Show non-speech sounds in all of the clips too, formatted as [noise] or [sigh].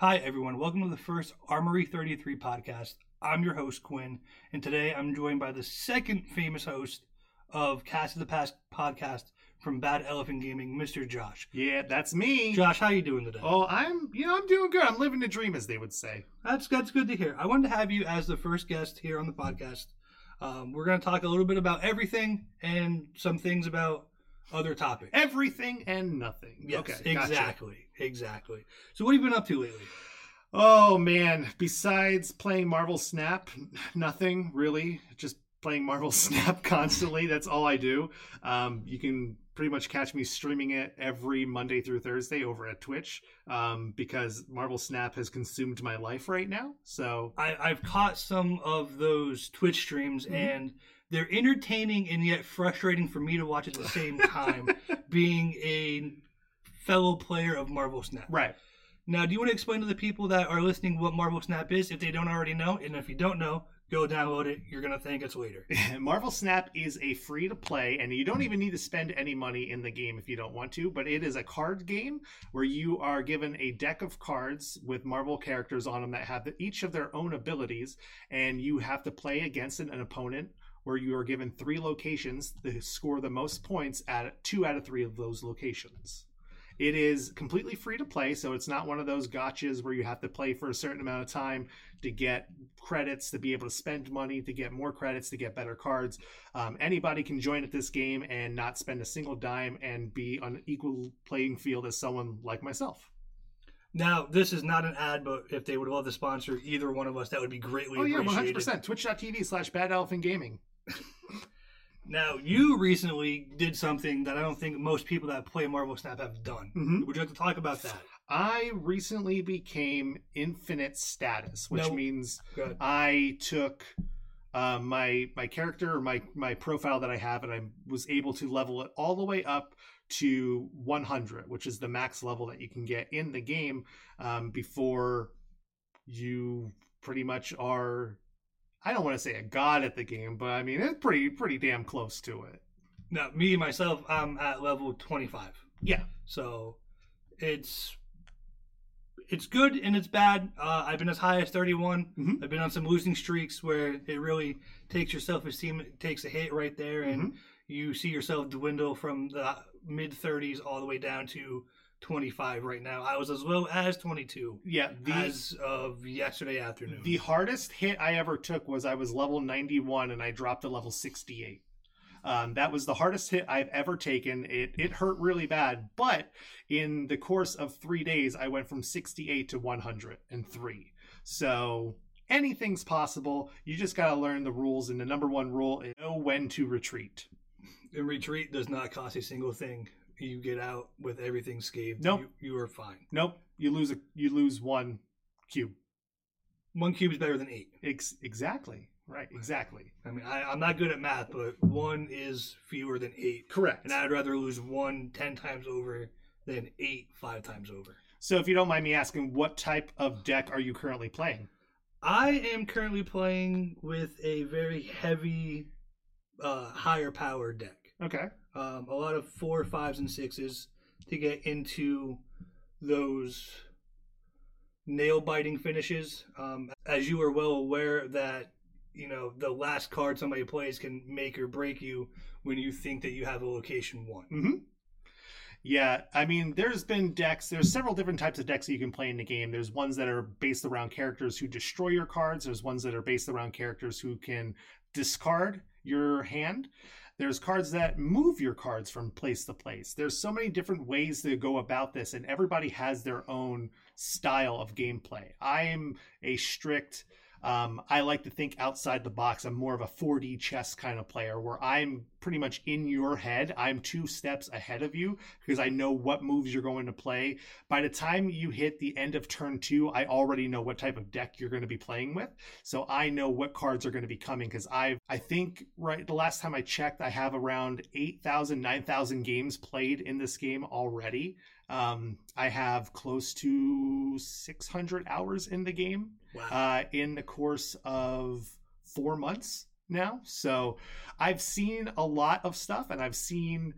Hi, everyone. Welcome to the first Armory 33 podcast. I'm your host, Quinn, and today I'm joined by the second famous host of Cast of the Past podcast from Bad Elephant Gaming, Mr. Josh. Yeah, that's me. Josh, how you doing today? Oh, I'm, you know, I'm doing good. I'm living the dream, as they would say. That's that's good to hear. I wanted to have you as the first guest here on the podcast. Um, we're going to talk a little bit about everything and some things about other topic. Everything and nothing. Yes, okay, gotcha. exactly, exactly. So, what have you been up to lately? Oh man, besides playing Marvel Snap, [laughs] nothing really. Just playing Marvel [laughs] Snap constantly. That's all I do. Um, you can pretty much catch me streaming it every Monday through Thursday over at Twitch um, because Marvel Snap has consumed my life right now. So I, I've caught some of those Twitch streams Mm-hmm. and they're entertaining and yet frustrating for me to watch at the same time, [laughs] being a fellow player of Marvel Snap. right. Now, do you want to explain to the people that are listening what Marvel Snap is if they don't already know? And if you don't know, go download it. You're going to thank us later. [laughs] Marvel Snap is a free to play, and you don't even need to spend any money in the game if you don't want to. But it is a card game where you are given a deck of cards with Marvel characters on them that have each of their own abilities, and you have to play against an, an opponent where you are given three locations to score the most points at two out of three of those locations. It is completely free to play, so it's not one of those gotchas where you have to play for a certain amount of time to get credits, to be able to spend money, to get more credits, to get better cards. Um, anybody can join at this game and not spend a single dime and be on an equal playing field as someone like myself. Now, this is not an ad, but if they would love to sponsor either one of us, that would be greatly Oh, yeah, appreciated. 100%. Twitch.tv slash Bad Elephant Gaming. [laughs] Now, you recently did something that I don't think most people that play Marvel Snap have done. Mhm. Would you like to talk about that? I recently became infinite status, which No. means Good. I took uh, my my character or my my profile that I have, and I was able to level it all the way up to 100, which is the max level that you can get in the game um, before you pretty much are. I don't want to say a god at the game, but I mean it's pretty pretty damn close to it. Now, me myself, I'm at level 25. Yeah. So it's it's good and it's bad. Uh, I've been as high as 31. Mhm. I've been on some losing streaks where it really takes your self esteem, it takes a hit right there, and you see yourself dwindle from the mid 30s all the way down to 25 right now. I was as low as 22 Yeah, the as of yesterday afternoon. The hardest hit I ever took was I was level 91 and I dropped to level 68. Um, that was the hardest hit I've ever taken. It it hurt really bad, but in the course of three days, I went from 68 to 103. So anything's possible. You just got to learn the rules, and the number one rule is know when to retreat. and retreat does not cost a single thing. You get out with everything scathed. Nope. You, you are fine. Nope, you lose a you lose one cube. One cube is better than eight. Ex- exactly right. Exactly I mean, I, I'm not good at math, but one is fewer than eight. correct. And I'd rather lose one ten times over than eight five times over. So, if you don't mind me asking, what type of deck are you currently playing? I am currently playing with a very heavy, uh, higher power deck. Okay. Um, a lot of four, fives, and sixes to get into those nail biting finishes. Um, as you are well aware that you know the last card somebody plays can make or break you when you think that you have a location one. hmm Yeah, I mean, there's been decks. There's several different types of decks that you can play in the game. There's ones that are based around characters who destroy your cards. There's ones that are based around characters who can discard your hand. There's cards that move your cards from place to place. There's so many different ways to go about this, and everybody has their own style of gameplay. I'm a strict um, I like to think outside the box. I'm more of a 4D chess kind of player where I'm pretty much in your head. I'm two steps ahead of you because I know what moves you're going to play. By the time you hit the end of turn two, I already know what type of deck you're going to be playing with. So I know what cards are going to be coming because I've, I think, right, the last time I checked, I have around 8,000, 9,000 games played in this game already. Um, I have close to 600 hours in the game Wow. uh, in the course of four months now. So I've seen a lot of stuff and I've seen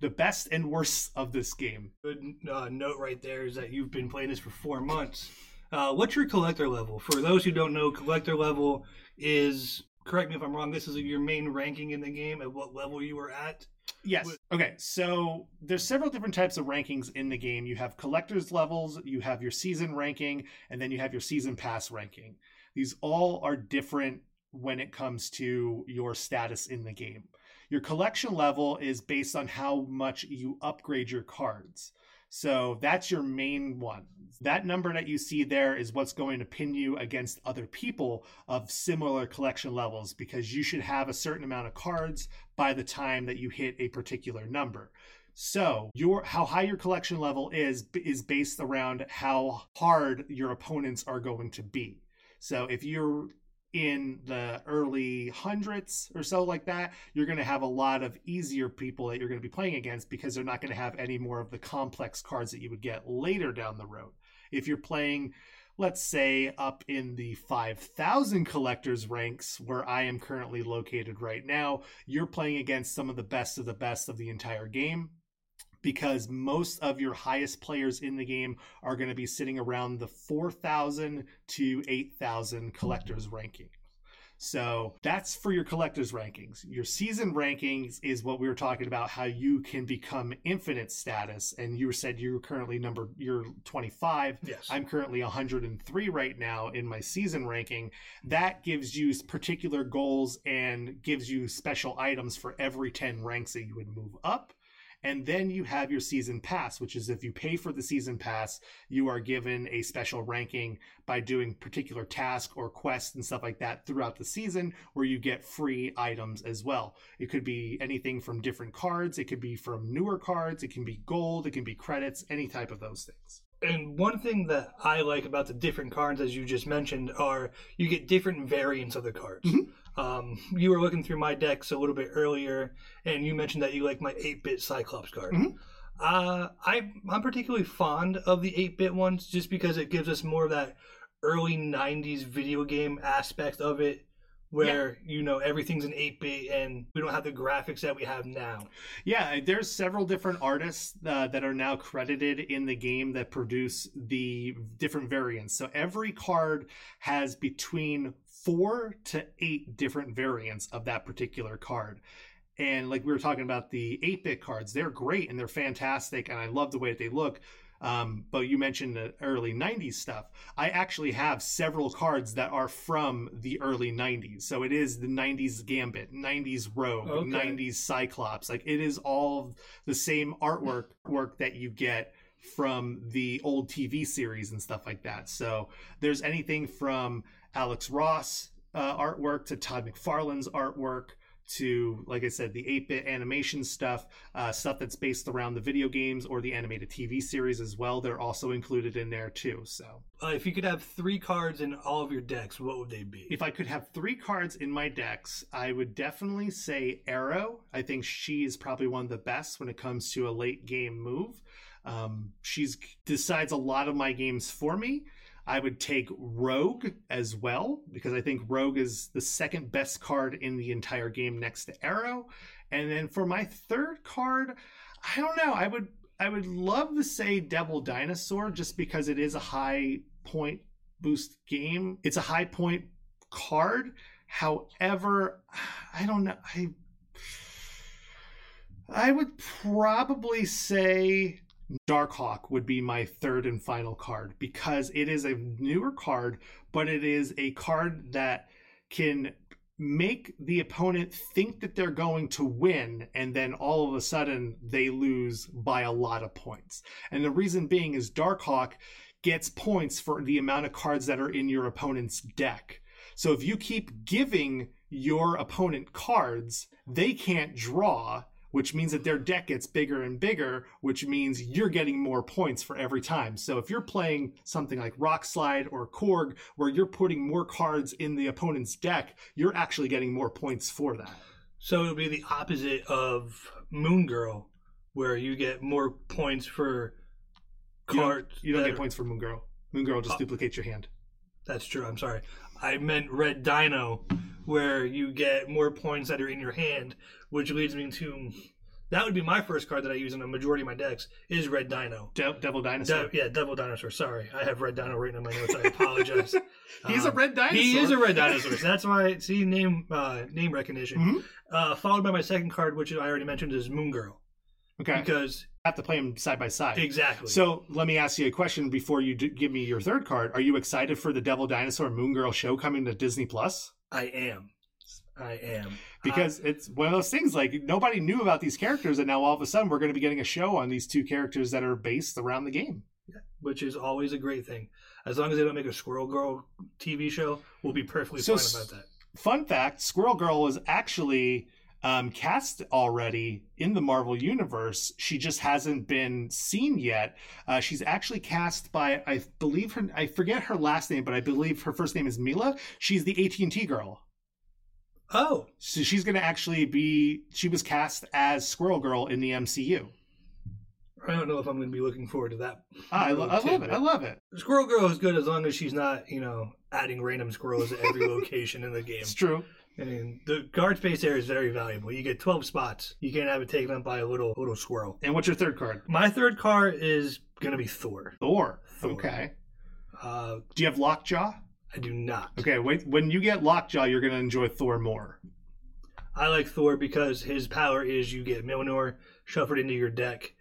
the best and worst of this game. Good uh, note right there is that you've been playing this for four months. Uh, what's your collector level? For those who don't know, collector level is correct me if I'm wrong. This is your main ranking in the game. At what level you were at? Yes. Okay. So there's several different types of rankings in the game. You have collector's levels, you have your season ranking, and then you have your season pass ranking. These all are different when it comes to your status in the game. Your collection level is based on how much you upgrade your cards. So that's your main one. That number that you see there is what's going to pin you against other people of similar collection levels because you should have a certain amount of cards by the time that you hit a particular number. So, your how high your collection level is is based around how hard your opponents are going to be. So, if you're in the early hundreds or so like that, you're going to have a lot of easier people that you're going to be playing against because they're not going to have any more of the complex cards that you would get later down the road. If you're playing let's say up in the 5000 collectors ranks where I am currently located right now, you're playing against some of the best of the best of the entire game because most of your highest players in the game are going to be sitting around the 4,000 to 8,000 collectors ranking. So that's for your collectors rankings. Your season rankings is what we were talking about how you can become infinite status. And you said you're currently number you're 25. Yes. I'm currently 103 right now in my season ranking. That gives you particular goals and gives you special items for every 10 ranks that you would move up. And then you have your season pass, which is if you pay for the season pass, you are given a special ranking by doing particular task or quests and stuff like that throughout the season, where you get free items as well. It could be anything from different cards, it could be from newer cards, it can be gold, it can be credits, any type of those things. And one thing that I like about the different cards, as you just mentioned, are you get different variants of the cards. Mhm. Um, you were looking through my decks a little bit earlier, and you mentioned that you like my 8 bit Cyclops card. Mhm. Uh, I, I'm particularly fond of the 8 bit ones just because it gives us more of that early 90s video game aspect of it. Where you know everything's in 8 bit and we don't have the graphics that we have now. Yeah, there's several different artists uh, that are now credited in the game that produce the different variants. So every card has between four to eight different variants of that particular card. And like we were talking about the 8 bit cards, they're great and they're fantastic, and I love the way that they look. Um, but you mentioned the early 90s stuff. I actually have several cards that are from the early 90s. So it is the 90s Gambit, 90s Rogue, Okay. 90s Cyclops. Like it is all the same artwork work that you get from the old TV series and stuff like that. So there's anything from Alex Ross uh, artwork to Todd McFarlane's artwork to, like I said, the 8 bit animation stuff, uh, stuff that's based around the video games or the animated TV series as well. They're also included in there too. So Uh, if you could have three cards in all of your decks, what would they be? if I could have three cards in my decks, I would definitely say Arrow. I think she is probably one of the best when it comes to a late game move. Um, she's decides a lot of my games for me. I would take Rogue as well because I think Rogue is the second best card in the entire game next to Arrow. And then for my third card, I don't know. I would I would love to say Devil Dinosaur just because it is a high point boost game. It's a high point card. However, I don't know. I I would probably say Darkhawk would be my third and final card because it is a newer card, but it is a card that can make the opponent think that they're going to win and then all of a sudden they lose by a lot of points. And the reason being is Darkhawk gets points for the amount of cards that are in your opponent's deck. So if you keep giving your opponent cards, they can't draw, which means that their deck gets bigger and bigger, which means you're getting more points for every time. So if you're playing something like Rock Slide or Korg, where you're putting more cards in the opponent's deck, you're actually getting more points for that. So it would be the opposite of Moon Girl, where you get more points for You don't- cards. You don't get are- points for Moon Girl. Moon Girl just Oh. duplicates your hand. That's true. I'm sorry. I meant Red Dino, where you get more points that are in your hand, which leads me to that would be my first card that I use in a majority of my decks is Red Dino. De- Devil Dinosaur. De- yeah, Devil Dinosaur. Sorry, I have Red Dino written in my notes. I apologize. [laughs] He's a Um, red dinosaur. He is a red dinosaur. So that's why see name uh, name recognition. Mhm. Uh, followed by my second card, which I already mentioned, is Moon Girl. Okay. Because have to play them side by side. exactly. So let me ask you a question before you give me your third card. Are you excited for the Devil Dinosaur Moon Girl show coming to Disney Plus? I am. I am. Because it's one of those things like nobody knew about these characters, and now all of a sudden we're going to be getting a show on these two characters that are based around the game. Yeah, which is always a great thing. As long as they don't make a Squirrel Girl TV show, we'll be perfectly So fine about that. Fun fact: Squirrel Girl was actually um, cast already in the Marvel universe. She just hasn't been seen yet. Uh, she's actually cast by, I believe her, I forget her last name, but I believe her first name is Mila. She's the AT and T girl. Oh, So she's going to actually be. She was cast as Squirrel Girl in the MCU. I don't know if I'm going to be looking forward to that. Ah, I, lo- I love it. I love it. Squirrel Girl is good as long as she's not, you know, adding random squirrels at every location in the game. It's true. I mean, the guard space there is very valuable. You get 12 spots. You can't have it taken up by a little little squirrel. And what's your third card? My third card is going to be Thor. Thor. Thor. Okay. Uh, Do you have Lockjaw? I do not. Okay. Wait. When you get Lockjaw, you're going to enjoy Thor more. I like Thor because his power is you get Mjolnir shuffled into your deck,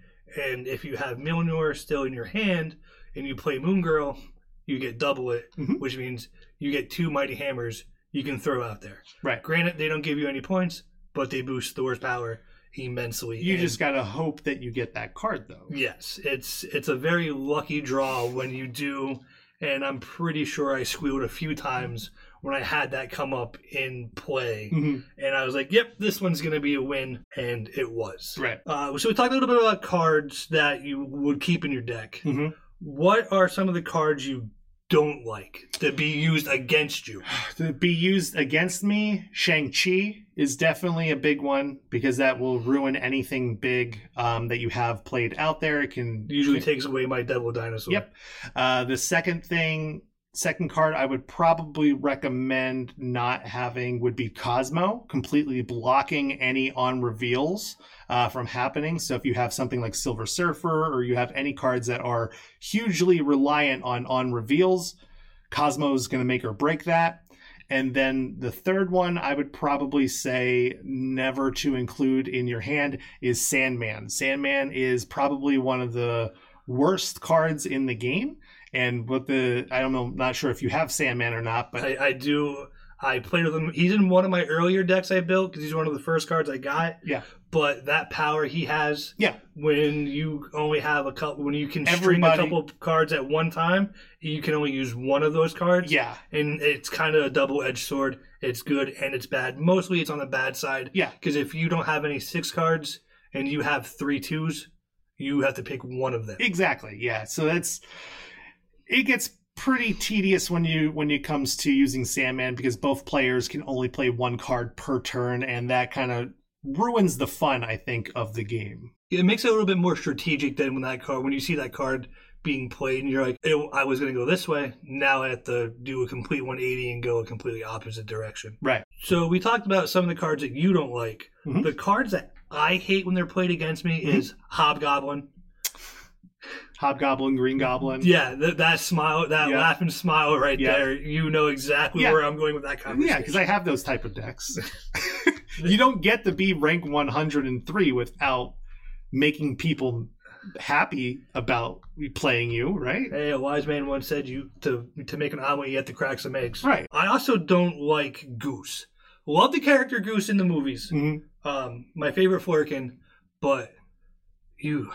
and if you have Mjolnir still in your hand and you play Moon Girl, you get double it, Mhm. which means you get two mighty hammers you can throw out there. Right. Granted, they don't give you any points, but they boost Thor's power immensely. You and just got to hope that you get that card, though. yes, it's it's a very lucky draw when you do, and I'm pretty sure I squealed a few times when I had that come up in play Mhm. and I was like, "Yep, this one's gonna be a win," and it was. Right. Uh, so we talked a little bit about cards that you would keep in your deck. Mhm. What are some of the cards you don't like to be used against you? [sighs] To be used against me, Shang-Chi is definitely a big one because that will ruin anything big um, that you have played out there. It can Usually [laughs] takes away my devil dinosaur. Yep. Uh, the second thing, second card I would probably recommend not having would be Cosmo, completely blocking any on reveals uh, from happening. So if you have something like Silver Surfer or you have any cards that are hugely reliant on on reveals, Cosmo is going to make or break that. And then the third one I would probably say never to include in your hand is Sandman. Sandman is probably one of the worst cards in the game. And what the I don't know, not sure if you have Sandman or not, but I, I do. I played with him. He's in one of my earlier decks I built because he's one of the first cards I got. Yeah. But that power he has, Yeah. when you only have a couple, when you can string a couple cards at one time, you can only use one of those cards. yeah, and it's kind of a double-edged sword. It's good and it's bad. Mostly, it's on the bad side. Yeah. Because if you don't have any six cards and you have three twos, you have to pick one of them. exactly. Yeah. So that's it gets pretty tedious when you when it comes to using Sandman because both players can only play one card per turn, and that kind of ruins the fun, I think, of the game. It makes it a little bit more strategic than when that card. When you see that card being played, and you're like, "Ew, "I was going to go this way. Now I have to do a complete 180 and go a completely opposite direction." Right. So we talked about some of the cards that you don't like. Mhm. The cards that I hate when they're played against me Mhm. is Hobgoblin. Hobgoblin, Green Goblin. Yeah, th- that smile, that Yeah. laughing smile right Yeah. there. You know exactly Yeah. where I'm going with that conversation. Yeah, because I have those type of decks. [laughs] you don't get to be rank 103 without making people happy about playing you, right? Hey, a wise man once said you to to make an omelet you have to crack some eggs. Right. I also don't like Goose. Love the character Goose in the movies. Mhm. Um, my favorite Flerken, but you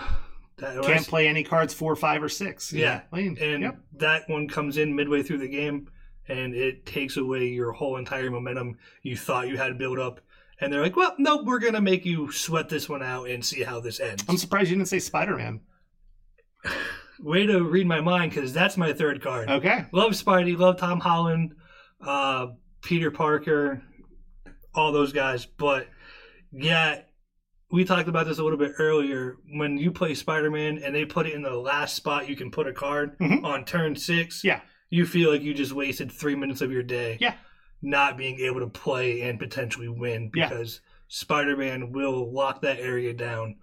that Can't play any cards four, five, or six. Yeah. And Yep. that one comes in midway through the game and it takes away your whole entire momentum you thought you had built up and they're like well nope we're gonna make you sweat this one out and see how this ends I'm surprised you didn't say Spider Man. [sighs] way to read my mind because that's my third card Okay. love spidey love tom holland uh, peter parker all those guys but yeah we talked about this a little bit earlier when you play spider-man and they put it in the last spot you can put a card Mhm. on turn six Yeah. you feel like you just wasted three minutes of your day Yeah. not being able to play and potentially win Yeah. because Spider Man will lock that area down.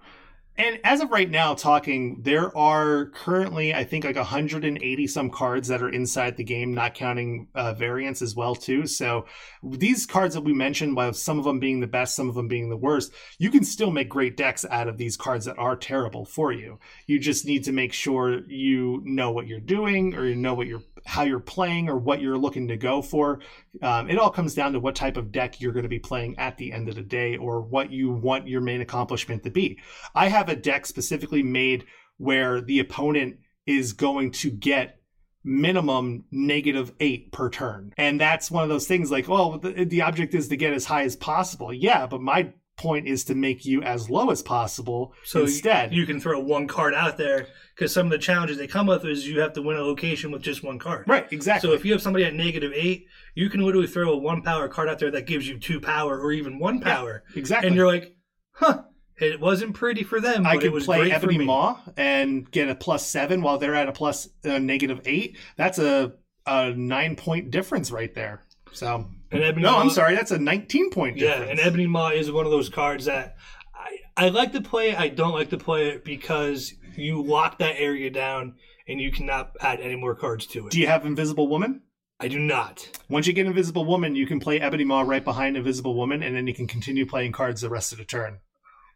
And as of right now, talking, there are currently, I think, like 180 some cards that are inside the game, not counting uh, variants as well, too. So these cards that we mentioned, while some of them being the best, some of them being the worst, you can still make great decks out of these cards that are terrible for you. You just need to make sure you know what you're doing, or you know what you're how you're playing, or what you're looking to go for. Um, it all comes down to what type of deck you're going to be playing at the end of the day, or what you want your main accomplishment to be. I have a deck specifically made where the opponent is going to get minimum negative eight per turn. And that's one of those things like, oh, the, the object is to get as high as possible. Yeah, but my point is to make you as low as possible So instead. you can throw one card out there because some of the challenges they come with is you have to win a location with just one card. right, exactly. So if you have somebody at negative eight, you can literally throw a one power card out there that gives you two power or even one Yeah, power, exactly. and you're like, huh, it wasn't pretty for them, but I could play Ebony. Maw and get a plus seven while they're at a plus uh, negative eight. That's a, a nine point difference right there. So And Ebony no, Maw, I'm sorry, that's a 19 point difference. Yeah, and Ebony Maw is one of those cards that I, I like to play. I don't like to play it because you lock that area down and you cannot add any more cards to it. Do you have Invisible Woman? I do not. Once you get Invisible Woman, you can play Ebony Maw right behind Invisible Woman, and then you can continue playing cards the rest of the turn.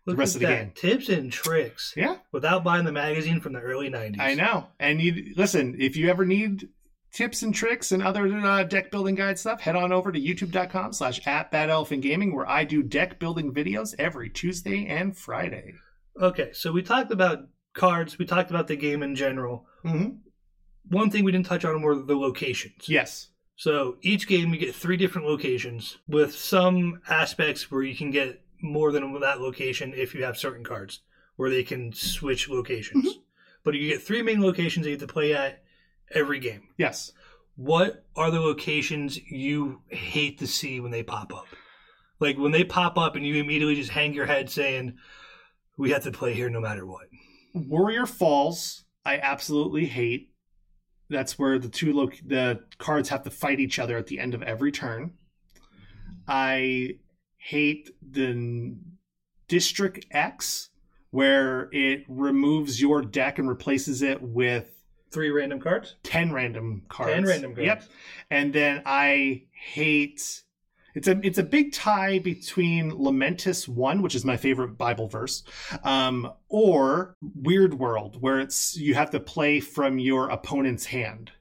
Look rest at of the that. game. Tips and tricks. Yeah. Without buying the magazine from the early 90s. I know. And you listen, if you ever need tips and tricks and other uh, deck building guide stuff, head on over to youtube.com slash at Bad Elephant Gaming, where I do deck building videos every Tuesday and Friday. Okay, so we talked about cards. We talked about the game in general. Mm-hmm. One thing we didn't touch on were the locations. Yes. So each game you get three different locations with some aspects where you can get more than that location if you have certain cards where they can switch locations. Mhm. But you get three main locations that you have to play at every game. Yes. What are the locations you hate to see when they pop up? Like when they pop up and you immediately just hang your head saying, "We have to play here no matter what." Warrior Falls, I absolutely hate. That's where the two lo- the cards have to fight each other at the end of every turn. I hate the District X, where it removes your deck and replaces it with Three random cards. 10 random cards. 10 random cards. Yep. And then I hate it's a it's a big tie between Lamentis 1, which is my favorite Bible verse, um, or Weird World, where it's you have to play from your opponent's hand.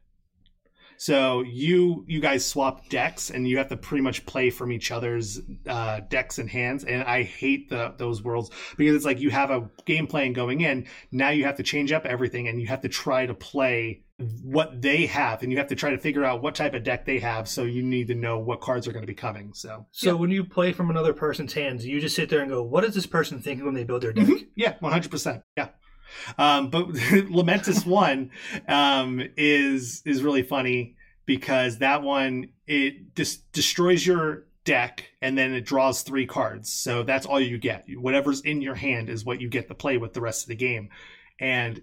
So you you guys swap decks and you have to pretty much play from each other's uh, decks and hands. And I hate the those worlds because it's like you have a game plan going in. Now you have to change up everything and you have to try to play what they have and you have to try to figure out what type of deck they have. So you need to know what cards are going to be coming. So So when you play from another person's hands, you just sit there and go, "What is this person thinking when they build their deck?" Mhm. yeah, one hundred percent. Yeah. Um, but [laughs] Lamentis one um, is is really funny because that one it just destroys your deck and then it draws three cards. So that's all you get. Whatever's in your hand is what you get to play with the rest of the game, and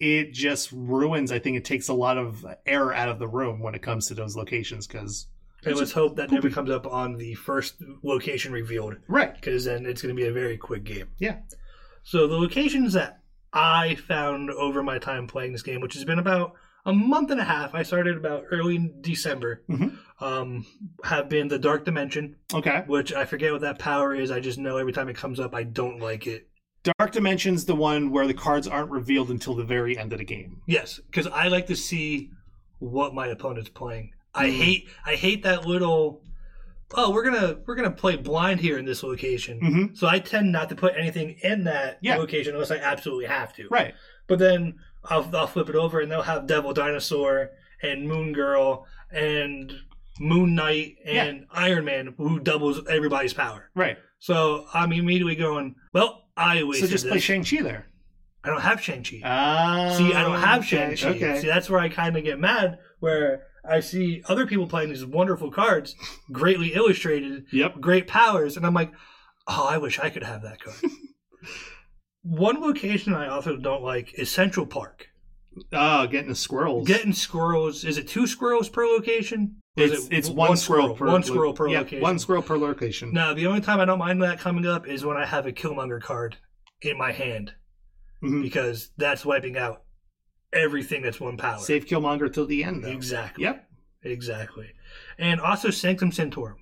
it just ruins. I think it takes a lot of air out of the room when it comes to those locations because And let's hope that never comes up on the first location revealed, right. because then it's going to be a very quick game. Yeah. So the locations that I found over my time playing this game, which has been about a month and a half, I started about early December, Mhm. um, have been the Dark Dimension, Okay. which I forget what that power is. I just know every time it comes up, I don't like it. Dark Dimension's the one where the cards aren't revealed until the very end of the game. Yes, because I like to see what my opponent's playing. I Mhm. hate I hate that little. Oh, we're gonna we're gonna play blind here in this location. Mm-hmm. So I tend not to put anything in that Yeah. location unless I absolutely have to. Right. But then I'll I'll flip it over and they'll have Devil Dinosaur and Moon Girl and Moon Knight and Iron Man who doubles everybody's power. Right. So I'm immediately going. Well, I always So wasted just play this. Shang Chi there. I don't have Shang Chi. Ah. See, I don't have okay, Shang-Chi. Okay. See, that's where I kind of get mad, where I see other people playing these wonderful cards, greatly illustrated, Yep. great powers, and I'm like, oh, I wish I could have that card. [laughs] One location I also don't like is Central Park. Oh, getting the squirrels. Getting squirrels. Is it two squirrels per location? It's it it's w- one, squirrel, per one squirrel per yeah, location. One squirrel per location. Now, the only time I don't mind that coming up is when I have a Killmonger card in my hand Mhm. because that's wiping out everything that's one power. Save Killmonger till the end, though. Exactly. Yep. Exactly. And also Sanctum Sanctorum.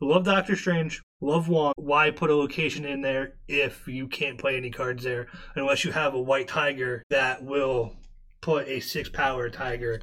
Love Doctor Strange. Love Wong. Why put a location in there if you can't play any cards there unless you have a white tiger that will put a six power tiger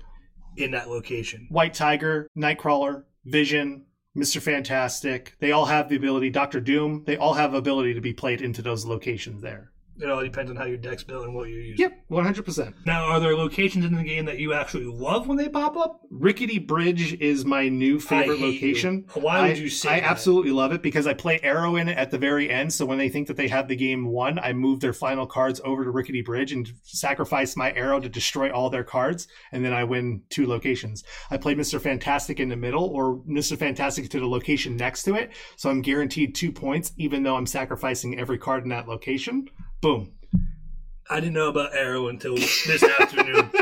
in that location. White Tiger, Nightcrawler, Vision, Mister Fantastic. They all have the ability. Doctor Doom. They all have ability to be played into those locations there. It all depends on how your deck's built and what you use. Yep, one hundred percent. Now, are there locations in the game that you actually love when they pop up? Rickety Bridge is my new favorite I hate you. location. Why would I- you say I that? absolutely love it because I play Arrow in it at the very end. So when they think that they have the game won, I move their final cards over to Rickety Bridge and sacrifice my arrow to destroy all their cards, and then I win two locations. I play Mister Fantastic in the middle or Mister Fantastic to the location next to it, so I'm guaranteed two points, even though I'm sacrificing every card in that location. Boom. I didn't know about Arrow until this afternoon. [laughs]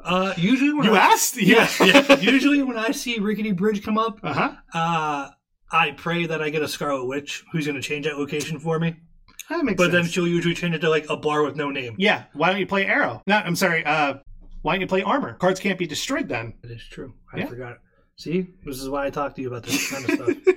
Uh, usually when you I, asked? yeah, [laughs] yeah. Usually when I see Rickety Bridge come up, Uh huh. uh, I pray that I get a Scarlet Witch who's going to change that location for me. That makes But sense. then she'll usually change it to like a bar with no name. Yeah, why don't you play Arrow? No, I'm sorry. Uh, why don't you play Armor? Cards can't be destroyed then. That is true. I Yeah. forgot. See, this is why I talk to you about this kind of stuff. [laughs]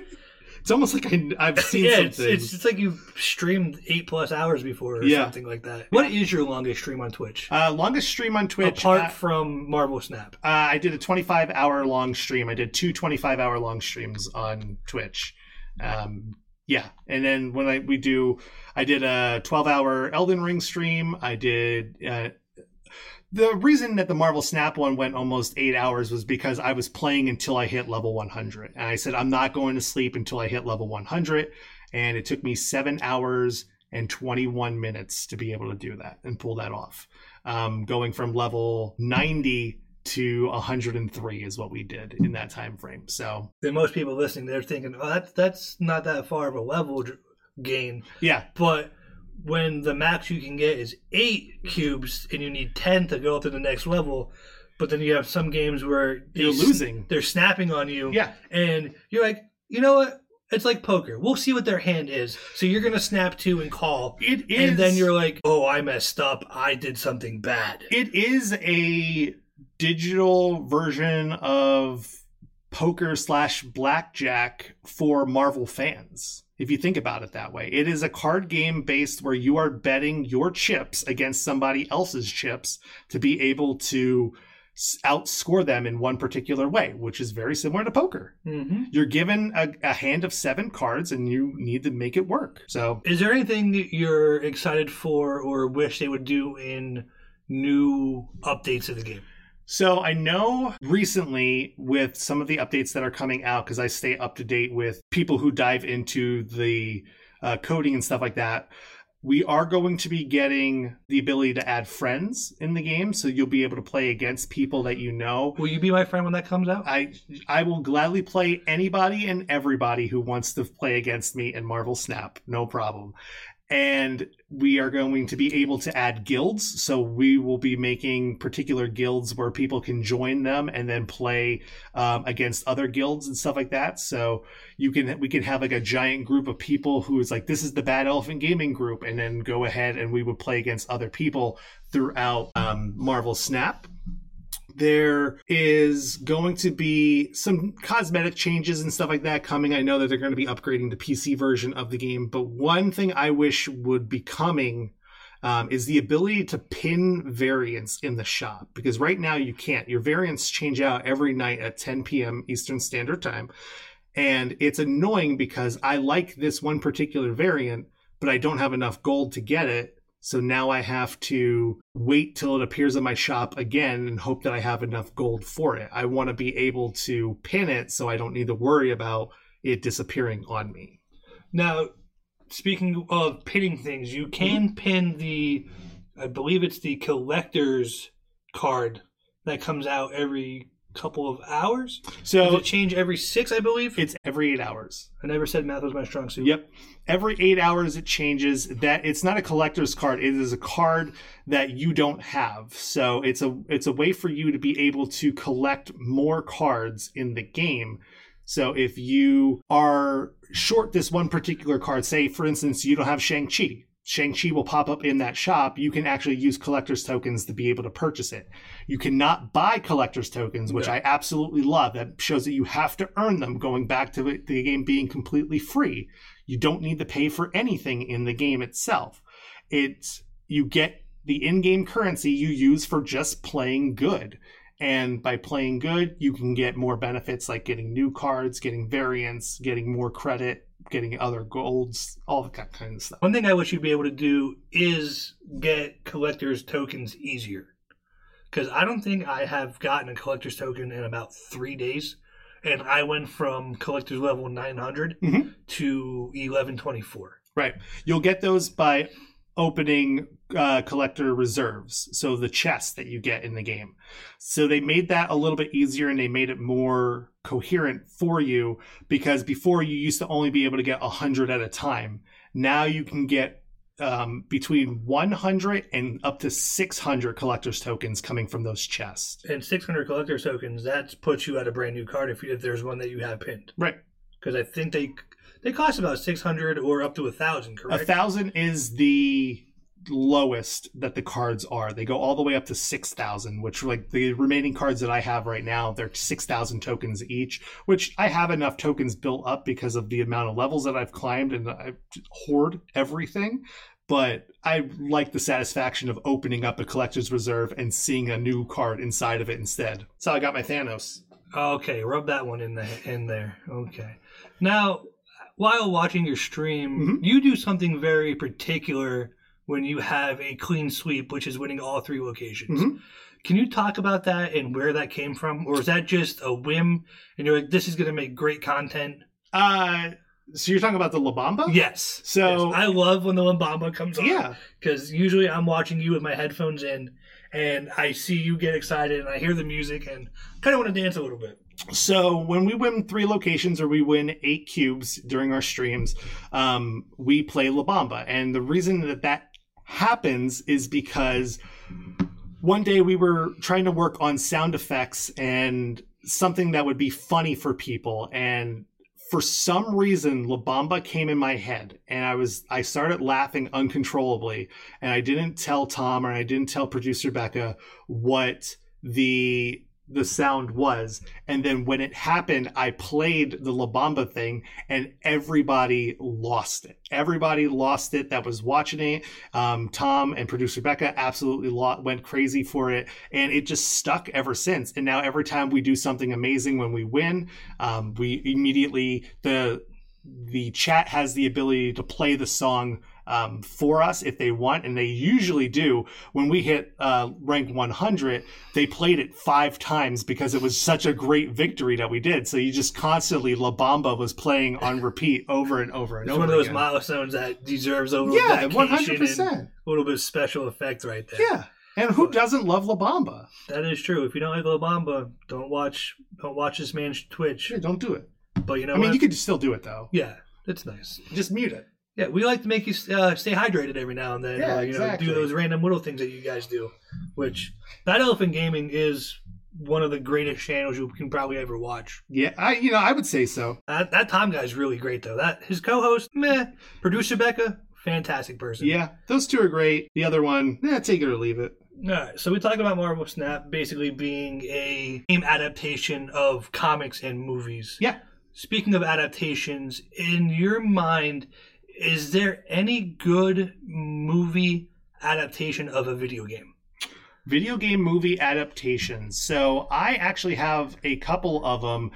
It's almost like I, I've [laughs] seen yeah, some it's, things. it's it's like you've streamed eight plus hours before or Yeah. something like that. What is your longest stream on Twitch? Uh, longest stream on Twitch. Apart uh, from Marvel Snap. uh, I did a 25 hour long stream. I did two 25 hour long streams on Twitch. Um, yeah, and then when I we do, I did a 12 hour Elden Ring stream. I did. The reason that the Marvel Snap one went almost eight hours was because I was playing until I hit level 100, and I said I'm not going to sleep until I hit level 100, and it took me seven hours and 21 minutes to be able to do that and pull that off. Um, going from level 90 to 103 is what we did in that time frame. So Then most people listening, they're thinking, "Oh, that's that's not that far of a level gain." yeah, But when the max you can get is eight cubes and you need ten to go up to the next level, but then you have some games where you're losing. they're snapping on you, Yeah, and you're like, you know what? It's like poker. We'll see what their hand is. So you're gonna snap two and call, it is. and then you're like, oh, I messed up. I did something bad. it is a digital version of poker slash blackjack for Marvel fans. If you think about it that way, it is a card game based where you are betting your chips against somebody else's chips to be able to outscore them in one particular way, which is very similar to poker. Mm-hmm. You're given a, a hand of seven cards and you need to make it work. So Is there anything that you're excited for or wish they would do in new updates of the game? So I know recently with some of the updates that are coming out, because I stay up to date with people who dive into the uh, coding and stuff like that. We are going to be getting the ability to add friends in the game, so you'll be able to play against people that you know. Will you be my friend when that comes out? I I will gladly play anybody and everybody who wants to play against me in Marvel Snap, no problem. And we are going to be able to add guilds, so we will be making particular guilds where people can join them and then play um, against other guilds and stuff like that. So you can we can have like a giant group of people who is like this is the Bad Elephant Gaming Group, and then go ahead and we would play against other people throughout um, Marvel Snap there is going to be some cosmetic changes and stuff like that coming. I know that they're going to be upgrading the PC version of the game, but one thing I wish would be coming um, is the ability to pin variants in the shop because right now you can't. Your variants change out every night at 10 p.m. Eastern Standard Time. And it's annoying because I like this one particular variant, but I don't have enough gold to get it. So now I have to wait till it appears in my shop again and hope that I have enough gold for it. I want to be able to pin it so I don't need to worry about it disappearing on me. Now, speaking of pinning things, you mm-hmm. can pin the, I believe it's the collector's card that comes out every couple of hours. Does So it change every six, I believe? it's every eight hours. I never said math was my strong suit. Yep. Every eight hours it changes. That it's not a collector's card. It is a card that you don't have. So it's a it's a way for you to be able to collect more cards in the game. So if you are short this one particular card, say for instance you don't have Shang-Chi. Shang-Chi will pop up in that shop. You can actually use collector's tokens to be able to purchase it. You cannot buy collector's tokens, which Yeah. I absolutely love. That shows that you have to earn them, going back to the game being completely free. You don't need to pay for anything in the game itself. It's you get the in-game currency you use for just playing good. And by playing good, you can get more benefits like getting new cards, getting variants, getting more credit, getting other golds, all that kind of stuff. One thing I wish you'd be able to do is get collector's tokens easier. Because I don't think I have gotten a collector's token in about three days. And I went from collector's level 900 Mhm. to 1124. Right. You'll get those by opening uh, collector reserves. So the chests that you get in the game. So they made that a little bit easier and they made it more coherent for you because before you used to only be able to get 100 at a time. Now you can get um, between 100 and up to 600 collector's tokens coming from those chests. And 600 collector's tokens, that puts you at a brand new card if, you, if there's one that you have pinned. Right. Because I think they they cost about 600 or up to a 1,000, correct? A thousand is the lowest that the cards are. They go all the way up to six thousand, which like the remaining cards that I have right now, they're six thousand tokens each. Which I have enough tokens built up because of the amount of levels that I've climbed and I hoard everything. But I like the satisfaction of opening up a collector's reserve and seeing a new card inside of it instead. So I got my Thanos. Okay, rub that one in the in there. Okay. Now, while watching your stream, Mhm. you do something very particular when you have a clean sweep, which is winning all three locations. Mhm. Can you talk about that and where that came from, or is that just a whim and you're like, this is going to make great content? Uh, so you're talking about the La Bamba? Yes. So- Yes. I love when the La Bamba comes on. Yeah. because usually I'm watching you with my headphones in, and I see you get excited, and I hear the music, and kind of want to dance a little bit. So when we win three locations or we win eight cubes during our streams, um, we play La Bamba, and the reason that that happens is because one day we were trying to work on sound effects and something that would be funny for people, and for some reason La Bamba came in my head, and I was I started laughing uncontrollably, and I didn't tell Tom or I didn't tell producer Becca what the the sound was. And then when it happened i played the la bamba thing and everybody lost it. Everybody lost it that was watching it. Um, tom and producer becca absolutely went crazy for it and it just stuck ever since. And now every time we do something amazing when we win um, we immediately the the chat has the ability to play the song um, for us if they want, and they usually do. When we hit uh, rank 100, they played it five times because it was such a great victory that we did. So you just constantly La Bamba was playing on repeat over and over and It's over. one of those again. milestones that deserves a little yeah, one hundred and percent. a little bit of special effect right there. Yeah, and who doesn't love La Bamba? that is true. If you don't like La Bamba, don't watch don't watch this man's Twitch. Sure, don't do it. But you know I mean, what? you could still do it though. yeah, it's nice. Just mute it. Yeah, we like to make you uh, stay hydrated every now and then. Yeah, you exactly. know, do those random little things that you guys do. Which that Elephant Gaming is one of the greatest channels you can probably ever watch. Yeah, I you know I would say so. That, that Tom guy's really great though. That his co-host, meh. Producer Becca, fantastic person. Yeah, those two are great. The other one, eh, take it or leave it. All right, so we talked about Marvel Snap basically being a game adaptation of comics and movies. Yeah. Speaking of adaptations, in your mind, is there any good movie adaptation of a video game? video game movie adaptations. So I actually have a couple of them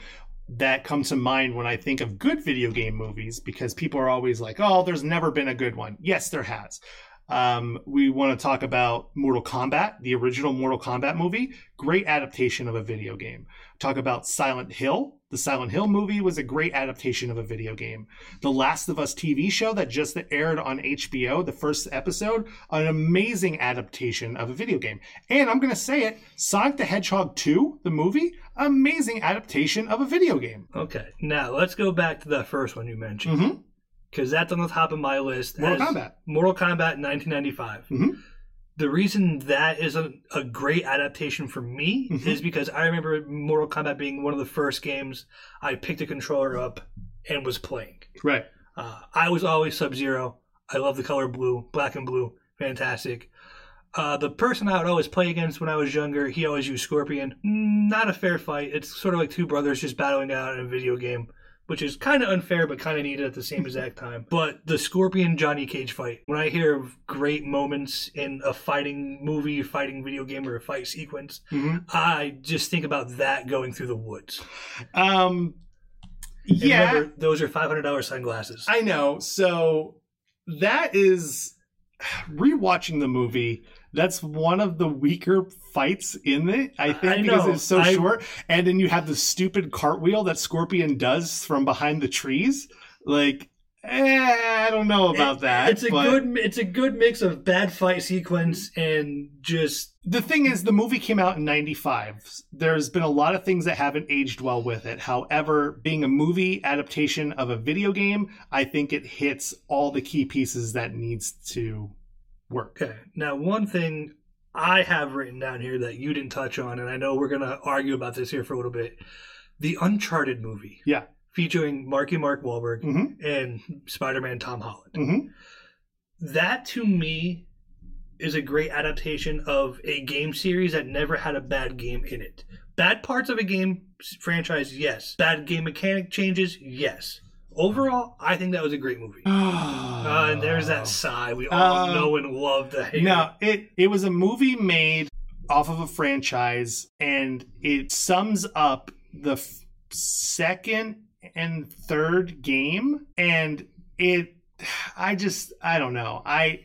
that come to mind when I think of good video game movies because people are always like, "Oh, there's never been a good one." Yes, there has. Um, we want to talk about Mortal Kombat, the original Mortal Kombat movie, great adaptation of a video game. Talk about Silent Hill. The Silent Hill movie was a great adaptation of a video game. The Last of Us TV show that just aired on HBO, the first episode, an amazing adaptation of a video game. And I'm going to say it Sonic the Hedgehog 2, the movie, amazing adaptation of a video game. Okay, now let's go back to that first one you mentioned Mm-hmm. because that's on the top of my list. Mortal Kombat. Mortal Kombat 1995. Mhm. The reason that is a, a great adaptation for me Mhm. is because I remember Mortal Kombat being one of the first games I picked a controller up and was playing. Right. Uh, I was always Sub Zero. I love the color blue, black and blue, fantastic. Uh, the person I would always play against when I was younger, he always used Scorpion. Mm, Not a fair fight. It's sort of like two brothers just battling out in a video game, which is kind of unfair but kind of needed at the same [laughs] exact time. But the Scorpion Johnny Cage fight, when I hear of great moments in a fighting movie, fighting video game, or a fight sequence, hmm I just think about that going through the woods. Um, And yeah. remember, those are five hundred dollars sunglasses. I know. So that is [sighs] rewatching the movie. That's one of the weaker fights in it, I think, I because know. it's so I- short. And then you have the stupid cartwheel that Scorpion does from behind the trees. Like, eh, I don't know about It- that. It's a but good it's a good mix of bad fight sequence and just the thing is, the movie came out in '95. There's been a lot of things that haven't aged well with it. However, being a movie adaptation of a video game, I think it hits all the key pieces that needs to work. okay. Now one thing I have written down here that you didn't touch on, and I know we're gonna argue about this here for a little bit. The Uncharted movie. Yeah. Featuring Marky Mark Wahlberg hmm and Spider Man Tom Holland. hmm That to me is a great adaptation of a game series that never had a bad game in it. Bad parts of a game franchise, yes. Bad game mechanic changes, yes. Overall, I think that was a great movie. [sighs] Uh, and there's that sigh we all Um, know and love. The hate. No, it it was a movie made off of a franchise, and it sums up the f- second and third game, and it. I just I don't know I.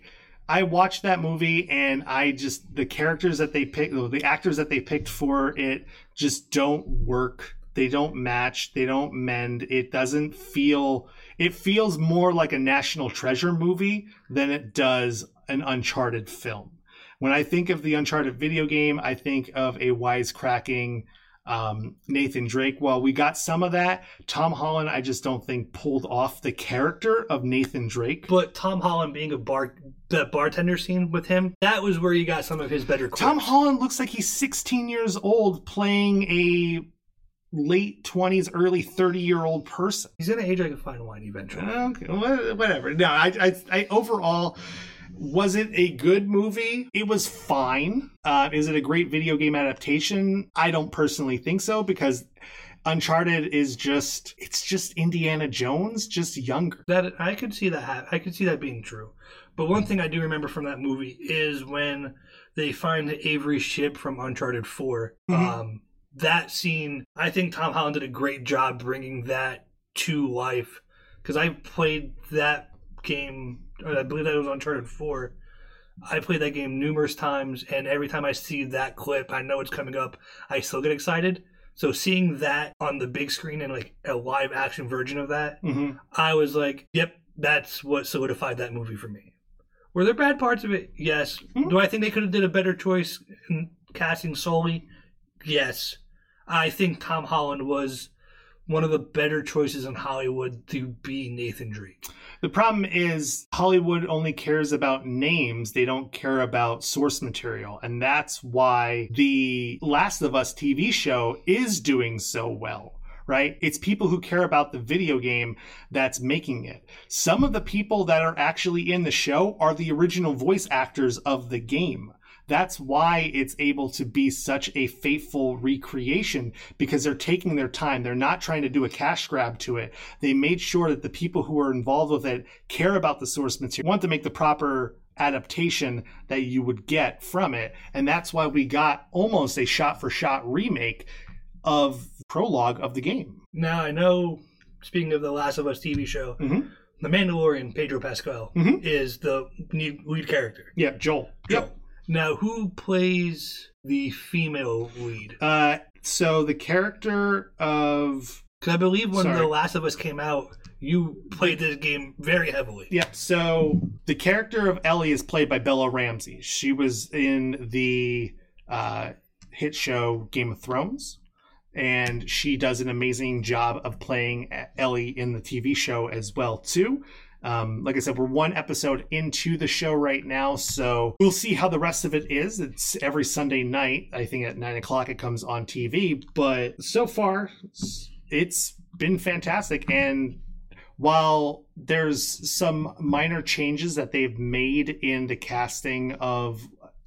I watched that movie and I just the characters that they picked, the actors that they picked for it just don't work. They don't match. They don't mend. It doesn't feel. It feels more like a National Treasure movie than it does an Uncharted film. When I think of the Uncharted video game, I think of a wisecracking um, Nathan Drake. Well, we got some of that, Tom Holland, I just don't think pulled off the character of Nathan Drake. But Tom Holland being a bar, that bartender scene with him, that was where you got some of his better. Tom. Holland looks like he's 16 years old playing a late 20s, early 30 year old person. He's gonna age like a fine wine eventually. Okay, whatever. No, I, I, I overall, was it a good movie? It was fine. Uh, is it a great video game adaptation? I don't personally think so because Uncharted is just, it's just Indiana Jones, just younger. That I could see that. I could see that being true. But one thing I do remember from that movie is when they find Avery's ship from Uncharted 4 Mhm. Um, that scene, I think Tom Holland did a great job bringing that to life. Because I played that game, or I believe that was Uncharted 4. I played that game numerous times, and every time I see that clip, I know it's coming up. I still get excited. So seeing that on the big screen and like a live action version of that, hmm I was like, yep, that's what solidified that movie for me. Were there bad parts of it? Yes. Mhm. Do I think they could have did a better choice in casting solely? Yes. I think Tom Holland was one of the better choices in Hollywood to be Nathan Drake. The problem is Hollywood only cares about names. They don't care about source material. And that's why the Last of Us TV show is doing so well. Right? It's people who care about the video game that's making it. Some of the people that are actually in the show are the original voice actors of the game. That's why it's able to be such a faithful recreation because they're taking their time. They're not trying to do a cash grab to it they made sure that the people who are involved with it care about the source material, want to make the proper adaptation that you would get from it. And that's why we got almost a shot for shot remake of prologue of the game. Now I know speaking of the Last of Us TV show, Mhm. the Mandalorian Pedro Pascal Mhm. is the lead character. Yep, Joel. Yep. Now, who plays the female lead? Uh, so the character of Because I believe when Sorry. The Last of Us came out, you played this game very heavily. Yep. So the character of Ellie is played by Bella Ramsey. She was in the uh, hit show Game of Thrones, and she does an amazing job of playing Ellie in the TV show as well too. Um, like I said, we're one episode into the show right now, so we'll see how the rest of it is. It's every Sunday night. I think at nine o'clock it comes on TV. But so far, it's- been fantastic. And while there's some minor changes that they've made in the casting of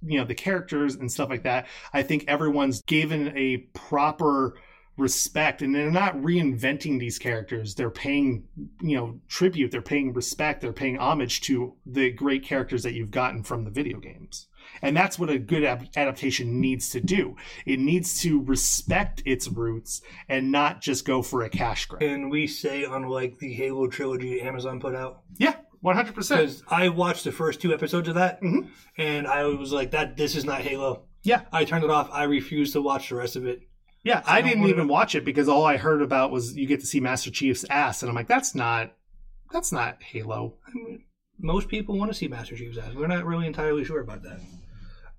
you know the characters and stuff like that i think everyone's given a proper respect and they're not reinventing these characters they're paying you know tribute they're paying respect they're paying homage to the great characters that you've gotten from the video games and that's what a good adaptation needs to do it needs to respect its roots and not just go for a cash grab Can we say, unlike the Halo trilogy Amazon put out? yeah 100% Because I watched the first two episodes of that, Mhm. and I was like, "That this is not Halo." Yeah. I turned it off. I refused to watch the rest of it. Yeah, I I, didn't even watch it because all I heard about was you get to see Master Chief's ass, and I'm like, that's not, that's not Halo. I mean, most people want to see Master Chief's ass. We're not really entirely sure about that.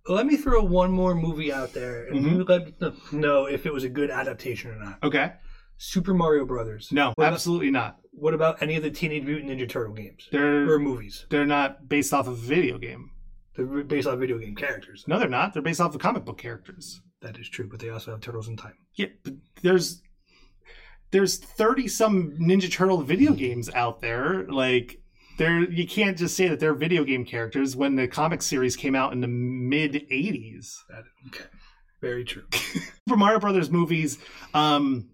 Let me throw one more movie out there, and Mhm. you let me know if it was a good adaptation or not. Okay, Super Mario Brothers. no, What about, absolutely not. what about any of the Teenage Mutant Ninja Turtle games They're or movies? they're not based off of a video game. They're based on video game characters. No, they're not. They're based off of comic book characters. That is true, but they also have Turtles in Time. Yeah, but there's there's thirty some Ninja Turtle video games out there. Like there, you can't just say that they're video game characters when the comic series came out in the mid '80s. That, okay. Very true. [laughs] Super Mario Brothers movies, um,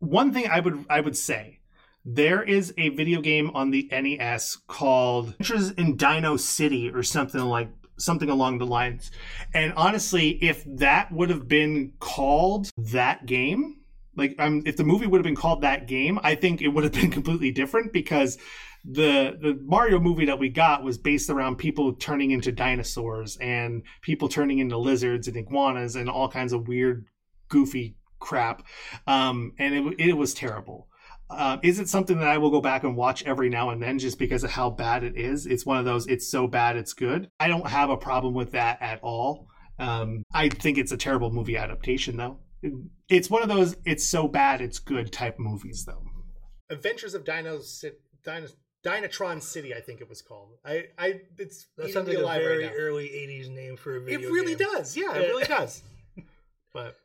one thing I would I would say there is a video game on the NES called Adventures in Dino City or something like something along the lines. And honestly, if that would have been called that game, like um, if the movie would have been called that game, I think it would have been [laughs] completely different because the the Mario movie that we got was based around people turning into dinosaurs and people turning into lizards and iguanas and all kinds of weird, goofy crap, um, and it it was terrible. Um, is it something that I will go back and watch every now and then just because of how bad it is? It's one of those. It's so bad, it's good. I don't have a problem with that at all. Um, I think it's a terrible movie adaptation, though. It's one of those. It's so bad, it's good type movies, though. Adventures of Dino, Dino Dinatron City, I think it was called. I, I, it's That eating sounds like a very right early '80s name for a video. It really game. does. Yeah, Yeah. it [laughs] really does. But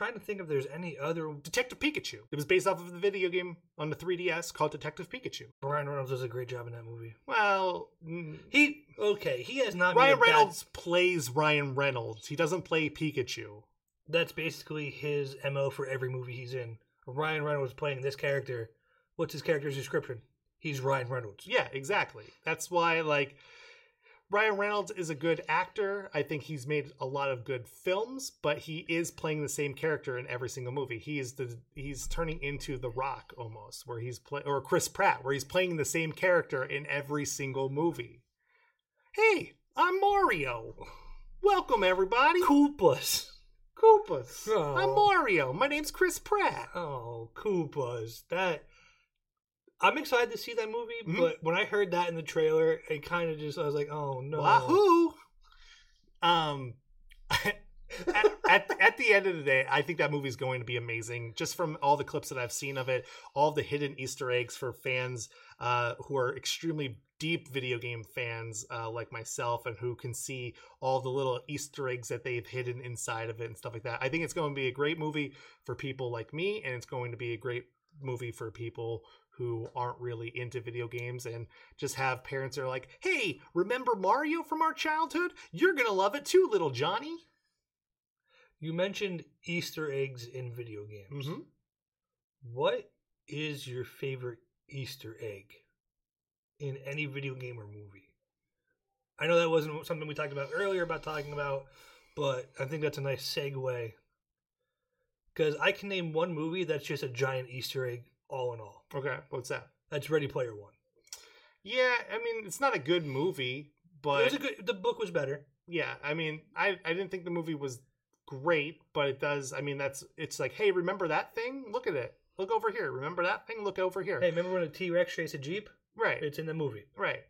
trying to think if there's any other. Detective Pikachu. It was based off of the video game on the 3DS called Detective Pikachu. Ryan Reynolds does a great job in that movie. Well, mm, He okay. He has not. Ryan bad- Reynolds plays Ryan Reynolds. He doesn't play Pikachu. that's basically his mo for every movie he's in. Ryan Reynolds playing this character. What's his character's description? He's Ryan Reynolds. Yeah, exactly. That's why, like, Ryan Reynolds is a good actor. I think he's made a lot of good films, but he is playing the same character in every single movie. He is the he's turning into The Rock almost, where he's play or Chris Pratt, where he's playing the same character in every single movie. Hey, I'm Mario. Welcome everybody. Koopas. Koopas. Oh. I'm Mario. My name's Chris Pratt. Oh, Koopas. That. I'm excited to see that movie, Mhm. but when I heard that in the trailer, it kind of just I was like, "Oh no!" Wahoo! Um, [laughs] at, at at the end of the day, I think that movie's going to be amazing. Just from all the clips that I've seen of it, all the hidden Easter eggs for fans uh, who are extremely deep video game fans uh, like myself, and who can see all the little Easter eggs that they've hidden inside of it and stuff like that. I think it's going to be a great movie for people like me, and it's going to be a great movie for people who aren't really into video games and just have parents that are like, "Hey, remember Mario from our childhood? You're gonna love it too, little Johnny." You mentioned Easter eggs in video games. Mhm. What is your favorite Easter egg in any video game or movie? I know that wasn't something we talked about earlier about talking about, but I think that's a nice segue. Because I can name one movie that's just a giant Easter egg all in all. Okay, what's that? That's Ready Player One. Yeah, I mean, it's not a good movie, but it was a good. The book was better. yeah, I mean, I I didn't think the movie was great, but it does. I mean, that's it's like, hey, remember that thing? Look at it. Look over here. Remember that thing? Look over here. Hey, remember when a T Rex chased a jeep? right. It's in the movie. Right.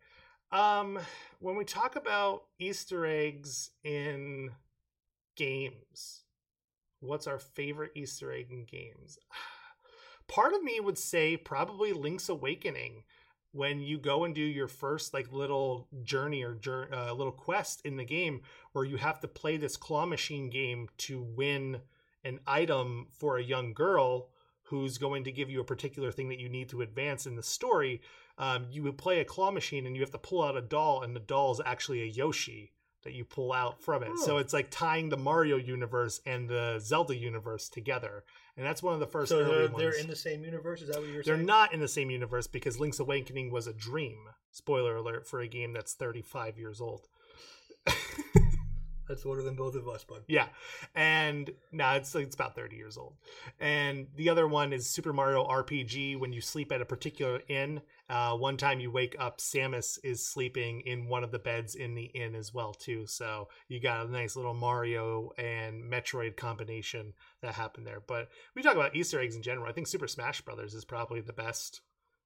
Um, when we talk about Easter eggs in games, what's our favorite Easter egg in games? Part of me would say probably Link's Awakening. When you go and do your first like little journey or uh, little quest in the game, where you have to play this claw machine game to win an item for a young girl who's going to give you a particular thing that you need to advance in the story um, you would play a claw machine and you have to pull out a doll and the doll is actually a yoshi that you pull out from it so Oh. it's like tying the mario universe and the zelda universe together and that's one of the first So they're, they're in the same universe. Is that what you're they're saying? not in the same universe because link's awakening was a dream spoiler alert for a game that's 35 years old [laughs] That's older than both of us, bud. Yeah, and now it's it's about thirty years old. And the other one is Super Mario RPG. When you sleep at a particular inn, uh, one time you wake up, Samus is sleeping in one of the beds in the inn as well too. So you got a nice little Mario and Metroid combination that happened there. But we talk about Easter eggs in general. I think Super Smash Brothers is probably the best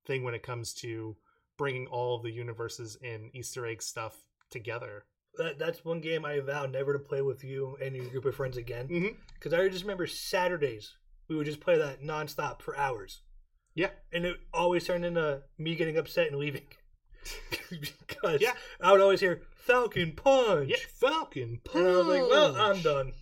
thing when it comes to bringing all the universes and Easter egg stuff together. That, that's one game I vow never to play with you and your group of friends again. Mm-hmm. Because I just remember Saturdays we would just play that nonstop for hours, Yeah. and it always turned into me getting upset and leaving. [laughs] because Yeah. I would always hear Falcon Punch. Yeah, Falcon Punch. And I was like, well, I'm done.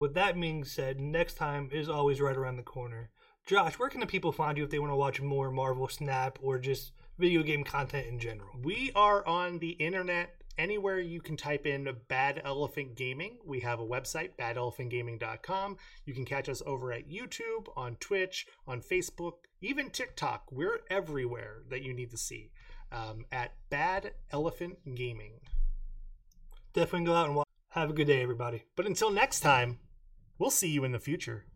With that being said, next time is always right around the corner. Josh, where can the people find you if they want to watch more Marvel Snap or just video game content in general? We are on the internet anywhere you can type in Bad Elephant Gaming. We have a website, badelephantgaming.com. You can catch us over at YouTube, on Twitch, on Facebook, even TikTok. We're everywhere that you need to see um, at Bad Elephant Gaming. Definitely go out and watch. Have a good day, everybody. But until next time, we'll see you in the future.